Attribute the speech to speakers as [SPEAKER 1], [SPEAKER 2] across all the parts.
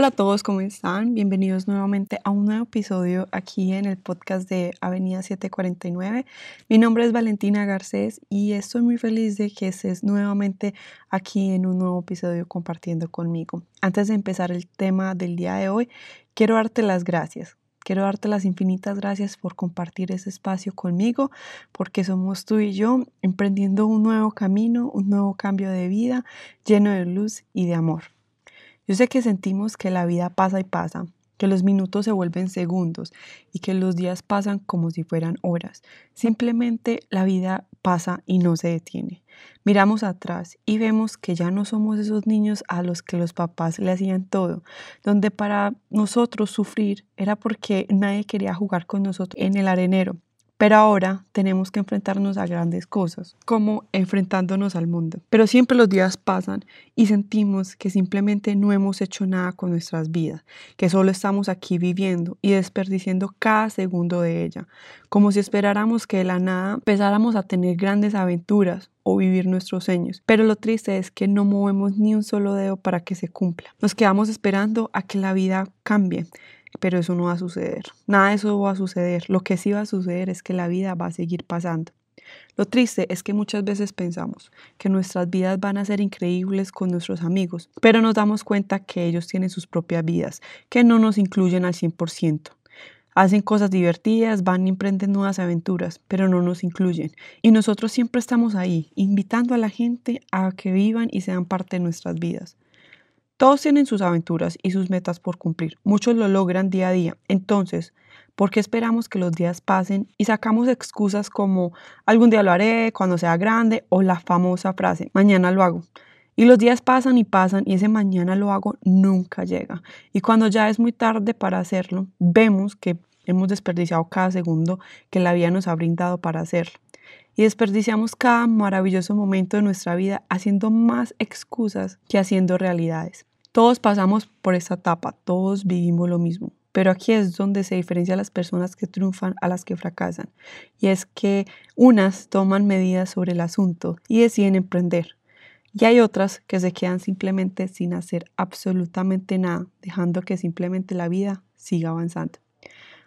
[SPEAKER 1] Hola a todos, ¿cómo están? Bienvenidos nuevamente a un nuevo episodio aquí en el podcast de Avenida 749. Mi nombre es Valentina Garcés y estoy muy feliz de que estés nuevamente aquí en un nuevo episodio compartiendo conmigo. Antes de empezar el tema del día de hoy, quiero darte las gracias. Quiero darte las infinitas gracias por compartir ese espacio conmigo, porque somos tú y yo emprendiendo un nuevo camino, un nuevo cambio de vida lleno de luz y de amor. Yo sé que sentimos que la vida pasa y pasa, que los minutos se vuelven segundos y que los días pasan como si fueran horas. Simplemente la vida pasa y no se detiene. Miramos atrás y vemos que ya no somos esos niños a los que los papás le hacían todo, donde para nosotros sufrir era porque nadie quería jugar con nosotros en el arenero pero ahora tenemos que enfrentarnos a grandes cosas, como enfrentándonos al mundo. Pero siempre los días pasan y sentimos que simplemente no hemos hecho nada con nuestras vidas, que solo estamos aquí viviendo y desperdiciando cada segundo de ella, como si esperáramos que de la nada empezáramos a tener grandes aventuras o vivir nuestros sueños. Pero lo triste es que no movemos ni un solo dedo para que se cumpla. Nos quedamos esperando a que la vida cambie pero eso no va a suceder. Nada de eso va a suceder. Lo que sí va a suceder es que la vida va a seguir pasando. Lo triste es que muchas veces pensamos que nuestras vidas van a ser increíbles con nuestros amigos, pero nos damos cuenta que ellos tienen sus propias vidas, que no nos incluyen al 100%. Hacen cosas divertidas, van y emprenden nuevas aventuras, pero no nos incluyen. Y nosotros siempre estamos ahí, invitando a la gente a que vivan y sean parte de nuestras vidas. Todos tienen sus aventuras y sus metas por cumplir. Muchos lo logran día a día. Entonces, ¿por qué esperamos que los días pasen y sacamos excusas como algún día lo haré, cuando sea grande o la famosa frase, mañana lo hago? Y los días pasan y pasan y ese mañana lo hago nunca llega. Y cuando ya es muy tarde para hacerlo, vemos que hemos desperdiciado cada segundo que la vida nos ha brindado para hacerlo. Y desperdiciamos cada maravilloso momento de nuestra vida haciendo más excusas que haciendo realidades. Todos pasamos por esta etapa, todos vivimos lo mismo. Pero aquí es donde se diferencia las personas que triunfan a las que fracasan. Y es que unas toman medidas sobre el asunto y deciden emprender. Y hay otras que se quedan simplemente sin hacer absolutamente nada, dejando que simplemente la vida siga avanzando.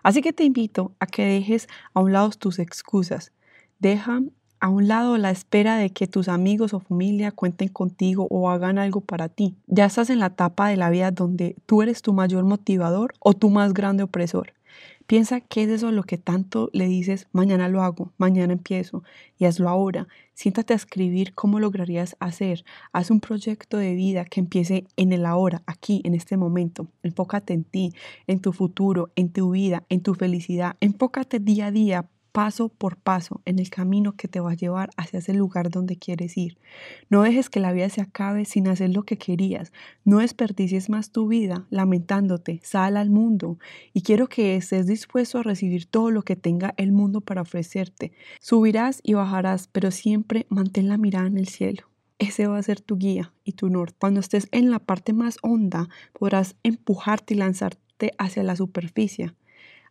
[SPEAKER 1] Así que te invito a que dejes a un lado tus excusas. Deja a un lado la espera de que tus amigos o familia cuenten contigo o hagan algo para ti. Ya estás en la etapa de la vida donde tú eres tu mayor motivador o tu más grande opresor. Piensa qué es eso lo que tanto le dices, mañana lo hago, mañana empiezo y hazlo ahora. Siéntate a escribir cómo lograrías hacer. Haz un proyecto de vida que empiece en el ahora, aquí, en este momento. Enfócate en ti, en tu futuro, en tu vida, en tu felicidad. Enfócate día a día paso por paso en el camino que te va a llevar hacia ese lugar donde quieres ir. No dejes que la vida se acabe sin hacer lo que querías. No desperdicies más tu vida lamentándote. Sal al mundo y quiero que estés dispuesto a recibir todo lo que tenga el mundo para ofrecerte. Subirás y bajarás, pero siempre mantén la mirada en el cielo. Ese va a ser tu guía y tu norte. Cuando estés en la parte más honda, podrás empujarte y lanzarte hacia la superficie.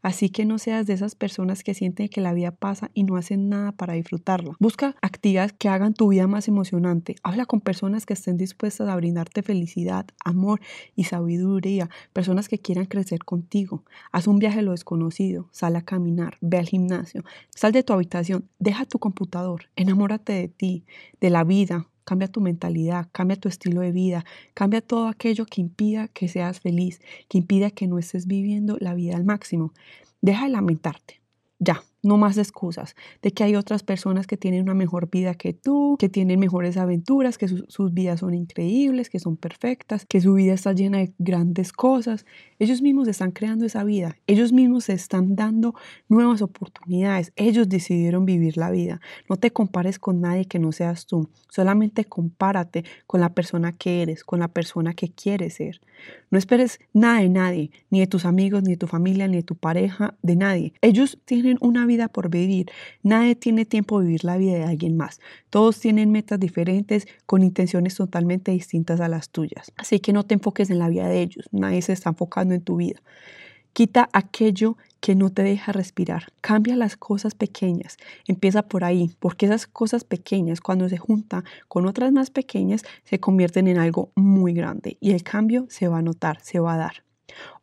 [SPEAKER 1] Así que no seas de esas personas que sienten que la vida pasa y no hacen nada para disfrutarla. Busca actividades que hagan tu vida más emocionante. Habla con personas que estén dispuestas a brindarte felicidad, amor y sabiduría. Personas que quieran crecer contigo. Haz un viaje a lo desconocido. Sal a caminar. Ve al gimnasio. Sal de tu habitación. Deja tu computador. Enamórate de ti, de la vida, Cambia tu mentalidad, cambia tu estilo de vida, cambia todo aquello que impida que seas feliz, que impida que no estés viviendo la vida al máximo. Deja de lamentarte. Ya, no más excusas de que hay otras personas que tienen una mejor vida que tú, que tienen mejores aventuras, que sus vidas son increíbles, que son perfectas, que su vida está llena de grandes cosas. Ellos mismos están creando esa vida, ellos mismos se están dando nuevas oportunidades, ellos decidieron vivir la vida. No te compares con nadie que no seas tú, solamente compárate con la persona que eres, con la persona que quieres ser. No esperes nada de nadie, ni de tus amigos, ni de tu familia, ni de tu pareja, de nadie. Ellos tienen una vida por vivir. Nadie tiene tiempo de vivir la vida de alguien más. Todos tienen metas diferentes con intenciones totalmente distintas a las tuyas. Así que no te enfoques en la vida de ellos. Nadie se está enfocando en tu vida. Quita aquello que no te deja respirar. Cambia las cosas pequeñas. Empieza por ahí, porque esas cosas pequeñas, cuando se juntan con otras más pequeñas, se convierten en algo muy grande y el cambio se va a notar, se va a dar.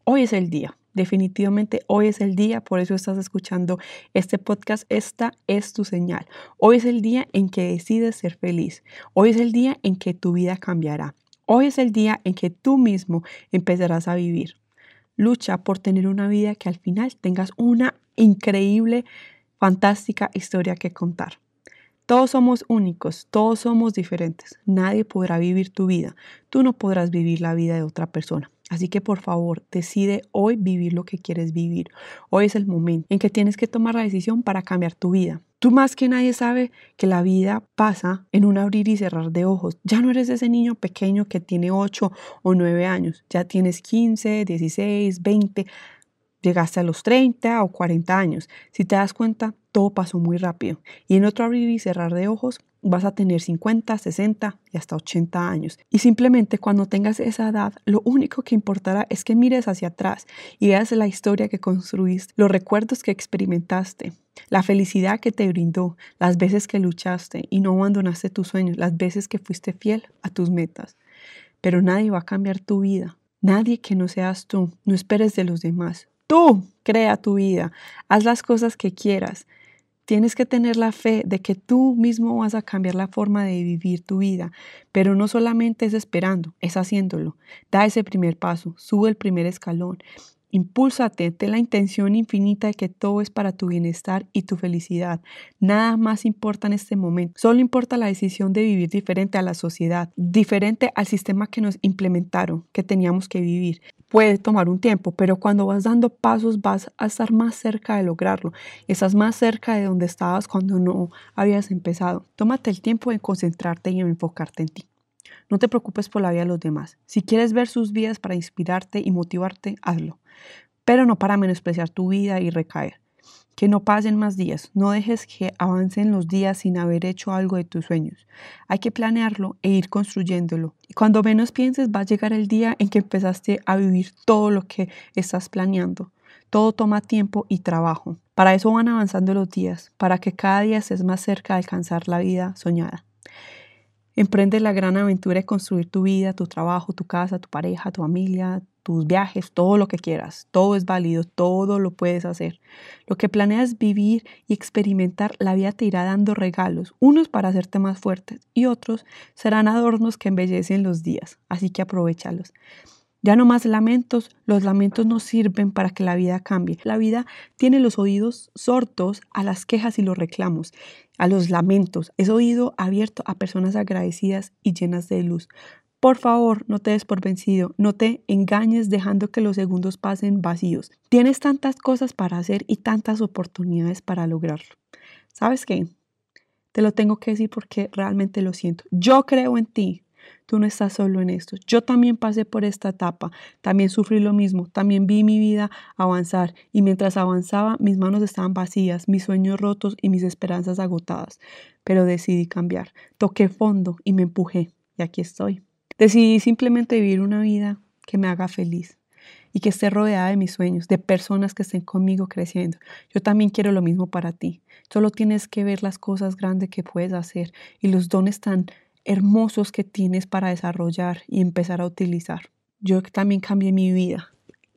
[SPEAKER 1] Hoy es el día. Definitivamente hoy es el día, por eso estás escuchando este podcast. Esta es tu señal. Hoy es el día en que decides ser feliz. Hoy es el día en que tu vida cambiará. Hoy es el día en que tú mismo empezarás a vivir. Lucha por tener una vida que al final tengas una increíble, fantástica historia que contar. Todos somos únicos, todos somos diferentes. Nadie podrá vivir tu vida. Tú no podrás vivir la vida de otra persona. Así que por favor, decide hoy vivir lo que quieres vivir. Hoy es el momento en que tienes que tomar la decisión para cambiar tu vida. Tú más que nadie sabe que la vida pasa en un abrir y cerrar de ojos. Ya no eres ese niño pequeño que tiene 8 o 9 años. Ya tienes 15, 16, 20. Llegaste a los 30 o 40 años. Si te das cuenta, todo pasó muy rápido. Y en otro abrir y cerrar de ojos, vas a tener 50, 60 y hasta 80 años. Y simplemente cuando tengas esa edad, lo único que importará es que mires hacia atrás y veas la historia que construiste, los recuerdos que experimentaste, la felicidad que te brindó, las veces que luchaste y no abandonaste tus sueños, las veces que fuiste fiel a tus metas. Pero nadie va a cambiar tu vida. Nadie que no seas tú. No esperes de los demás. Tú crea tu vida. Haz las cosas que quieras. Tienes que tener la fe de que tú mismo vas a cambiar la forma de vivir tu vida, pero no solamente es esperando, es haciéndolo. Da ese primer paso, sube el primer escalón. Impúlsate, ten la intención infinita de que todo es para tu bienestar y tu felicidad. Nada más importa en este momento. Solo importa la decisión de vivir diferente a la sociedad, diferente al sistema que nos implementaron, que teníamos que vivir puede tomar un tiempo, pero cuando vas dando pasos vas a estar más cerca de lograrlo. Estás más cerca de donde estabas cuando no habías empezado. Tómate el tiempo de concentrarte y enfocarte en ti. No te preocupes por la vida de los demás. Si quieres ver sus vidas para inspirarte y motivarte, hazlo. Pero no para menospreciar tu vida y recaer que no pasen más días, no dejes que avancen los días sin haber hecho algo de tus sueños. Hay que planearlo e ir construyéndolo. Y cuando menos pienses va a llegar el día en que empezaste a vivir todo lo que estás planeando. Todo toma tiempo y trabajo. Para eso van avanzando los días, para que cada día estés más cerca de alcanzar la vida soñada. Emprende la gran aventura de construir tu vida, tu trabajo, tu casa, tu pareja, tu familia, tus viajes, todo lo que quieras. Todo es válido, todo lo puedes hacer. Lo que planeas vivir y experimentar, la vida te irá dando regalos, unos para hacerte más fuerte y otros serán adornos que embellecen los días, así que aprovechalos. Ya no más lamentos, los lamentos no sirven para que la vida cambie. La vida tiene los oídos sordos a las quejas y los reclamos, a los lamentos. Es oído abierto a personas agradecidas y llenas de luz. Por favor, no te des por vencido, no te engañes dejando que los segundos pasen vacíos. Tienes tantas cosas para hacer y tantas oportunidades para lograrlo. ¿Sabes qué? Te lo tengo que decir porque realmente lo siento. Yo creo en ti, Tú no estás solo en esto. Yo también pasé por esta etapa, también sufrí lo mismo, también vi mi vida avanzar y mientras avanzaba mis manos estaban vacías, mis sueños rotos y mis esperanzas agotadas. Pero decidí cambiar, toqué fondo y me empujé y aquí estoy. Decidí simplemente vivir una vida que me haga feliz y que esté rodeada de mis sueños, de personas que estén conmigo creciendo. Yo también quiero lo mismo para ti. Solo tienes que ver las cosas grandes que puedes hacer y los dones tan hermosos que tienes para desarrollar y empezar a utilizar. Yo también cambié mi vida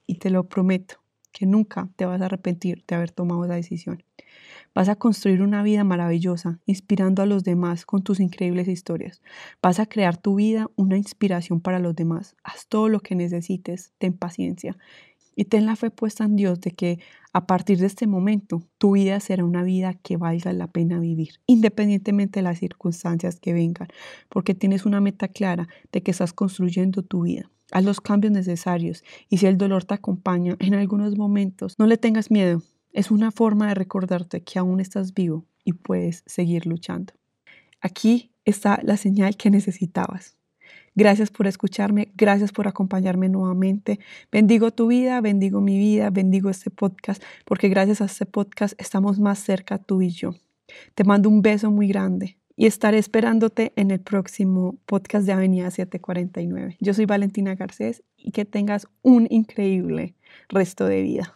[SPEAKER 1] y te lo prometo que nunca te vas a arrepentir de haber tomado esa decisión. Vas a construir una vida maravillosa, inspirando a los demás con tus increíbles historias. Vas a crear tu vida una inspiración para los demás. Haz todo lo que necesites, ten paciencia y ten la fe puesta en Dios de que a partir de este momento tu vida será una vida que valga la pena vivir, independientemente de las circunstancias que vengan, porque tienes una meta clara de que estás construyendo tu vida. Haz los cambios necesarios y si el dolor te acompaña en algunos momentos, no le tengas miedo. Es una forma de recordarte que aún estás vivo y puedes seguir luchando. Aquí está la señal que necesitabas. Gracias por escucharme, gracias por acompañarme nuevamente. Bendigo tu vida, bendigo mi vida, bendigo este podcast, porque gracias a este podcast estamos más cerca tú y yo. Te mando un beso muy grande y estaré esperándote en el próximo podcast de Avenida 749. Yo soy Valentina Garcés y que tengas un increíble resto de vida.